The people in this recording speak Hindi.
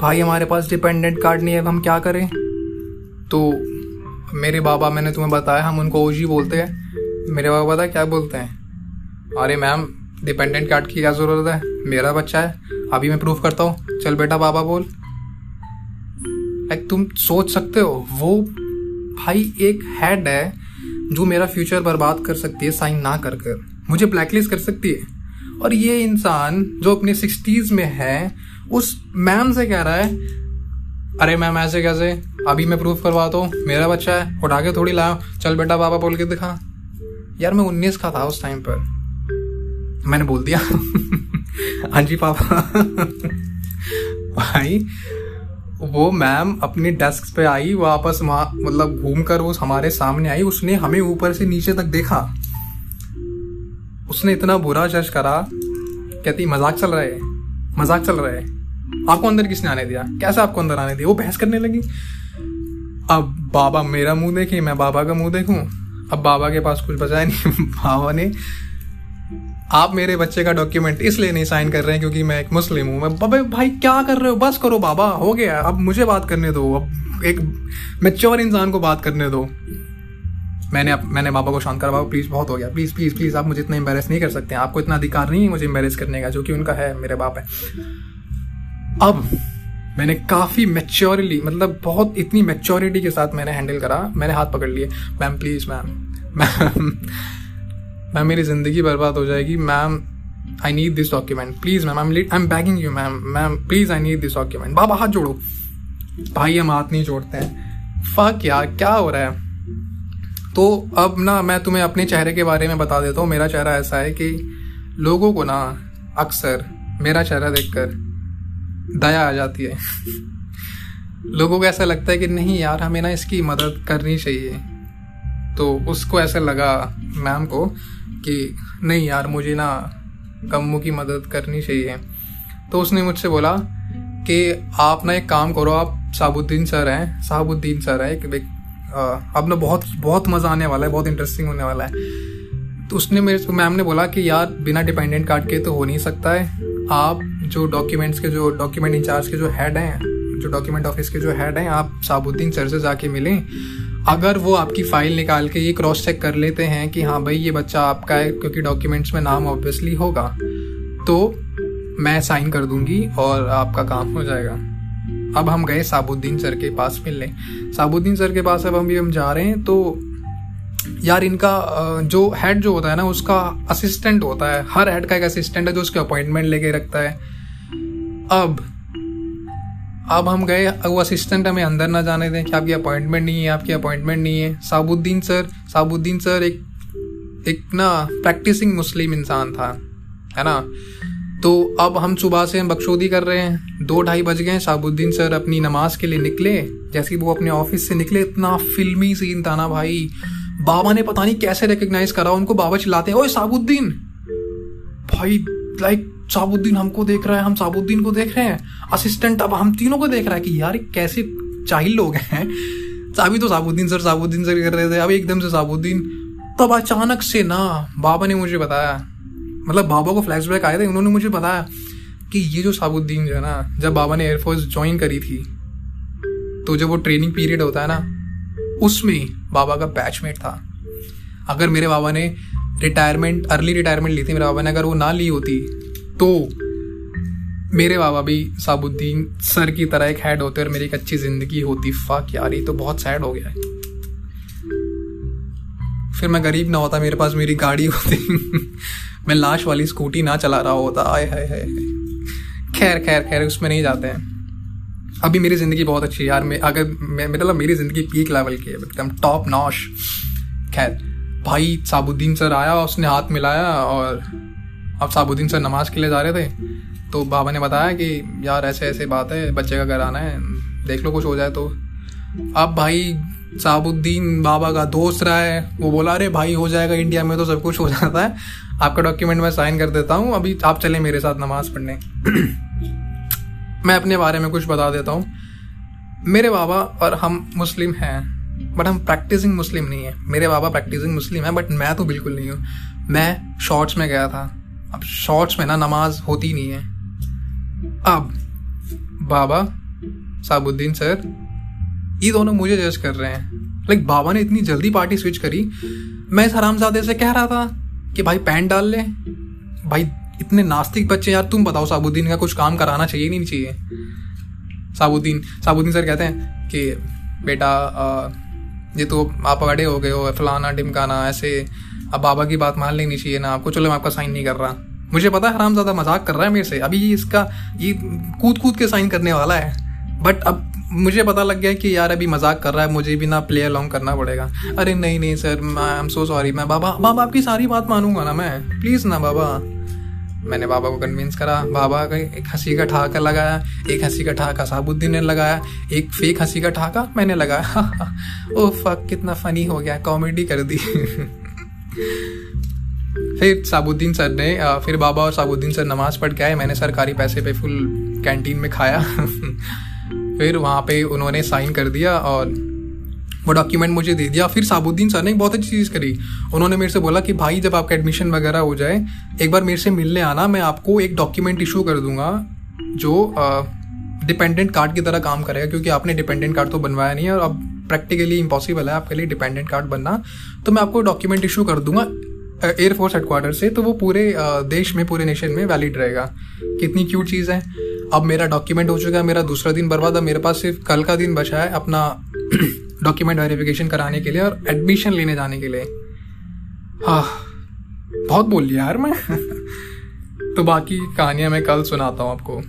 भाई, हमारे पास डिपेंडेंट कार्ड नहीं है हम क्या करें? तो मेरे बाबा, मैंने तुम्हें बताया, हम उनको ओजी बोलते हैं। मेरे बाबा पता क्या बोलते हैं? अरे मैम डिपेंडेंट कार्ड की क्या ज़रूरत है? मेरा बच्चा है, अभी मैं प्रूफ करता हूँ। चल बेटा, बाबा बोल। तुम सोच सकते हो, वो भाई एक हेड है, जो मेरा फ्यूचर बर्बाद कर सकती है साइन ना कर कर। मुझे ब्लैकलिस्ट कर सकती है। और ये इंसान, जो अपने सिक्सटीज में है उस मैम से कह रहा है, अरे मैम, ऐसे कैसे? अभी मैं प्रूफ करवाता हूँ, मेरा बच्चा है, उठा के थोड़ी लाओ, चल बेटा बाबा बोल के दिखा। यार, मैं उन्नीस का था उस टाइम पर। मैंने बोल दिया। हाँ जी, पापा। भाई, वो मैम अपनी डेस्क पे आई, वापस मतलब घूम कर वो हमारे सामने आई, उसने हमें ऊपर से नीचे तक देखा। उसने इतना बुरा जज करा, कहती, मज़ाक चल रहा है, मज़ाक चल रहा है। आपको अंदर किसने आने दिया? कैसे आपको अंदर आने दिया? वो बहस करने लगी। अब बाबा मेरा मुँह देखे, मैं बाबा का मुँह देखूँ? अब बाबा के पास कुछ बचा नहीं। बाबा ने आप मेरे बच्चे का डॉक्यूमेंट इसलिए नहीं साइन कर रहे हैं क्योंकि मैं एक मुस्लिम हूँ। मैं बाबा, भाई क्या कर रहे हो? बस करो बाबा, हो गया। अब मुझे बात करने दो। अब एक मेच्योर इंसान को बात करने दो। मैंने अब मैंने बाबा को शांत करा। बाबा प्लीज़ बहुत हो गया। प्लीज़ प्लीज़ प्लीज़ आप मुझे इतना एम्बेरस नहीं कर सकते। आपको इतना अधिकार नहीं है मुझे एम्बेरस करने का, जो कि उनका है, मेरे बाप है। अब मैंने काफ़ी मेच्योरिटी मतलब बहुत इतनी मेच्योरिटी के साथ मैंने हैंडल करा। मैंने हाथ पकड़ लिए। Ma'am please ma'am ma'am ma'am मेरी ज़िंदगी बर्बाद हो जाएगी। Ma'am I need this document please ma'am I am begging you ma'am ma'am please I need this document बाबा, हाथ जोड़ो। भाई, हम हाथ नहीं जोड़ते हैं। फक यार, क्या हो रहा है? तो अब ना, मैं तुम्हें अपने चेहरे के बारे में बता देता हूँ। मेरा चेहरा ऐसा है कि लोगों को ना, अक्सर मेरा चेहरा देखकर दया आ जाती है। लोगों को ऐसा लगता है कि नहीं यार, हमें ना इसकी मदद करनी चाहिए। तो उसको ऐसा लगा मैम को कि नहीं यार, मुझे ना कम्मू की मदद करनी चाहिए। तो उसने मुझसे बोला कि आप ना एक काम करो, आप साबुद्दीन सर हैं, साबुद्दीन सर है, एक अब ना बहुत बहुत मज़ा आने वाला है, बहुत इंटरेस्टिंग होने वाला है। तो उसने मेरे, मैम ने बोला कि यार, बिना डिपेंडेंट कार्ड के तो हो नहीं सकता है। आप जो डॉक्यूमेंट्स के जो डॉक्यूमेंट इंचार्ज के जो हेड हैं, जो डॉक्यूमेंट ऑफ़िस के जो हेड हैं, आप साबुद्दीन सर से जाके मिलें। अगर वो आपकी फ़ाइल निकाल के ये क्रॉस चेक कर लेते हैं कि हाँ भाई, ये बच्चा आपका है, क्योंकि डॉक्यूमेंट्स में नाम ऑब्वियसली होगा तो मैं साइन कर दूँगी और आपका काम हो जाएगा। अब हम गए साबुद्दीन सर के पास मिलने। साबुद्दीन सर के पास अब हम भी हम जा रहे हैं तो यार इनका जो हेड जो होता है ना, उसका असिस्टेंट होता है। हर हेड का एक असिस्टेंट है जो उसके अपॉइंटमेंट लेके रखता है। अब अब हम गए वो असिस्टेंट हमें अंदर ना जाने दें। कि आपकी अपॉइंटमेंट नहीं है, आपकी अपॉइंटमेंट नहीं है। साबुद्दीन सर साबुद्दीन सर एक एक ना प्रैक्टिसिंग मुस्लिम इंसान था, है ना? तो अब हम सुबह से हम बख्शोदी कर रहे हैं। दो ढाई बज गए, साबुद्दीन सर अपनी नमाज़ के लिए निकले। जैसे वो अपने ऑफ़िस से निकले, इतना फिल्मी सीन था ना भाई। बाबा ने पता नहीं कैसे रिकग्नाइज करा, उनको बाबा चिल्लाते ओए साबुद्दीन! भाई लाइक साबुद्दीन हमको देख रहा है, हम साबुद्दीन को देख रहे हैं। असिस्टेंट अब हम तीनों को देख रहा है कि यार, कैसे चाहिल लोग हैं? अभी तो साबुद्दीन सर साबुद्दीन सर कर रहे थे अभी एकदम से साबुद्दीन। तब अचानक से ना, बाबा ने मुझे बताया। मतलब बाबा को फ्लैशबैक आए थे, उन्होंने मुझे बताया कि ये जो साबुद्दीन जो है ना, जब बाबा ने एयरफोर्स ज्वाइन करी थी तो जब वो ट्रेनिंग पीरियड होता है ना, उसमें बाबा का बैचमेट था। अगर मेरे बाबा ने रिटायरमेंट अर्ली रिटायरमेंट ली थी, मेरे बाबा ने अगर वो ना ली होती तो मेरे बाबा भी साबुद्दीन सर की तरह एक हेड होते और मेरी एक अच्छी ज़िंदगी होती। फक यार, ये तो बहुत सैड हो गया है। फिर मैं गरीब ना होता, मेरे पास मेरी गाड़ी होती। मैं लाश वाली स्कूटी ना चला रहा होता। आय हाय हाय खैर खैर खैर, उसमें नहीं जाते हैं। अभी मेरी ज़िंदगी बहुत अच्छी है यार। मैं, अगर मतलब मेरी ज़िंदगी पीक लेवल की है, एकदम टॉप नॉश खैर, भाई साबुद्दीन सर आया, उसने हाथ मिलाया और अब साबुद्दीन सर नमाज़ के लिए जा रहे थे तो बाबा ने बताया कि यार ऐसे ऐसे बात है, बच्चे का घर आना है, देख लो कुछ हो जाए तो। अब भाई साबुद्दीन बाबा का दोस्त रहा है, वो बोला, अरे भाई हो जाएगा इंडिया में तो सब कुछ हो जाता है। आपका डॉक्यूमेंट मैं साइन कर देता हूँ, अभी आप चले मेरे साथ नमाज़ पढ़ने। मैं अपने बारे में कुछ बता देता हूँ। मेरे बाबा और हम मुस्लिम हैं बट हम प्रैक्टिसिंग मुस्लिम नहीं है। मेरे बाबा प्रैक्टिसिंग मुस्लिम है बट मैं तो बिल्कुल नहीं हूँ। मैं शॉर्ट्स में गया था। अब शॉर्ट्स में ना नमाज़ होती नहीं है। अब बाबा साबुद्दीन सर, ये दोनों मुझे जज कर रहे हैं। लाइक बाबा ने इतनी जल्दी पार्टी स्विच करी। मैं इस हरामजादे से कह रहा था कि भाई पैंट डाल ले। भाई, इतने नास्तिक बच्चे यार, तुम बताओ साबुद्दीन का कुछ काम कराना चाहिए नहीं चाहिए? साबुद्दीन साबुद्दीन सर कहते हैं कि, बेटा ये तो आप बड़े हो गए हो, फलाना टिमकाना ऐसे अब बाबा की बात मान लेनी चाहिए ना। आपको, चलो मैं आपका साइन नहीं कर रहा। मुझे पता है हराम ज़्यादा मज़ाक कर रहा है मेरे से। अभी ये इसका, ये कूद कूद के साइन करने वाला है। बट अब मुझे पता लग गया कि यार अभी मज़ाक कर रहा है, मुझे भी ना प्ले अलॉन्ग करना पड़ेगा। अरे नहीं नहीं sir I am so sorry मैं बाबा बाबा आपकी सारी बात मानूँगा ना मैं। प्लीज़ ना बाबा। मैंने बाबा को कन्विंस करा। बाबा का एक हँसी का ठहाका लगाया, एक हँसी का ठहाका साबुद्दीन ने लगाया, एक फेक हँसी का ठहाका मैंने लगाया। ओ फक कितना फनी हो गया कॉमेडी कर दी। फिर साबुद्दीन सर ने फिर बाबा और साबुद्दीन सर नमाज़ पढ़ के आए। मैंने सरकारी पैसे पे फुल कैंटीन में खाया। फिर वहाँ पे उन्होंने साइन कर दिया और वो डॉक्यूमेंट मुझे दे दिया। फिर साबुद्दीन सर ने एक बहुत अच्छी चीज़ करी। उन्होंने मेरे से बोला कि, भाई, जब आपका एडमिशन वगैरह हो जाए, एक बार मेरे से मिलने आना। मैं आपको एक डॉक्यूमेंट इशू कर दूँगा, जो डिपेंडेंट कार्ड की तरह काम करेगा, क्योंकि आपने डिपेंडेंट कार्ड तो बनवाया नहीं है और अब प्रैक्टिकली इम्पॉसिबल है, आपके लिए डिपेंडेंट कार्ड बनना। तो मैं आपको डॉक्यूमेंट इशू कर दूँगा एयरफोर्स हेडक्वार्टर से तो वो पूरे देश में, पूरे नेशन में वैलिड रहेगा। कितनी क्यूट चीज़ है। अब मेरा डॉक्यूमेंट हो चुका है, मेरा दूसरा दिन बर्बाद है, मेरे पास सिर्फ़ कल का दिन बचा है अपना डॉक्यूमेंट वेरिफिकेशन कराने के लिए और एडमिशन लेने जाने के लिए। हाँ बहुत बोल लिया यार मैं। तो बाकी कहानियाँ मैं कल सुनाता हूँ आपको।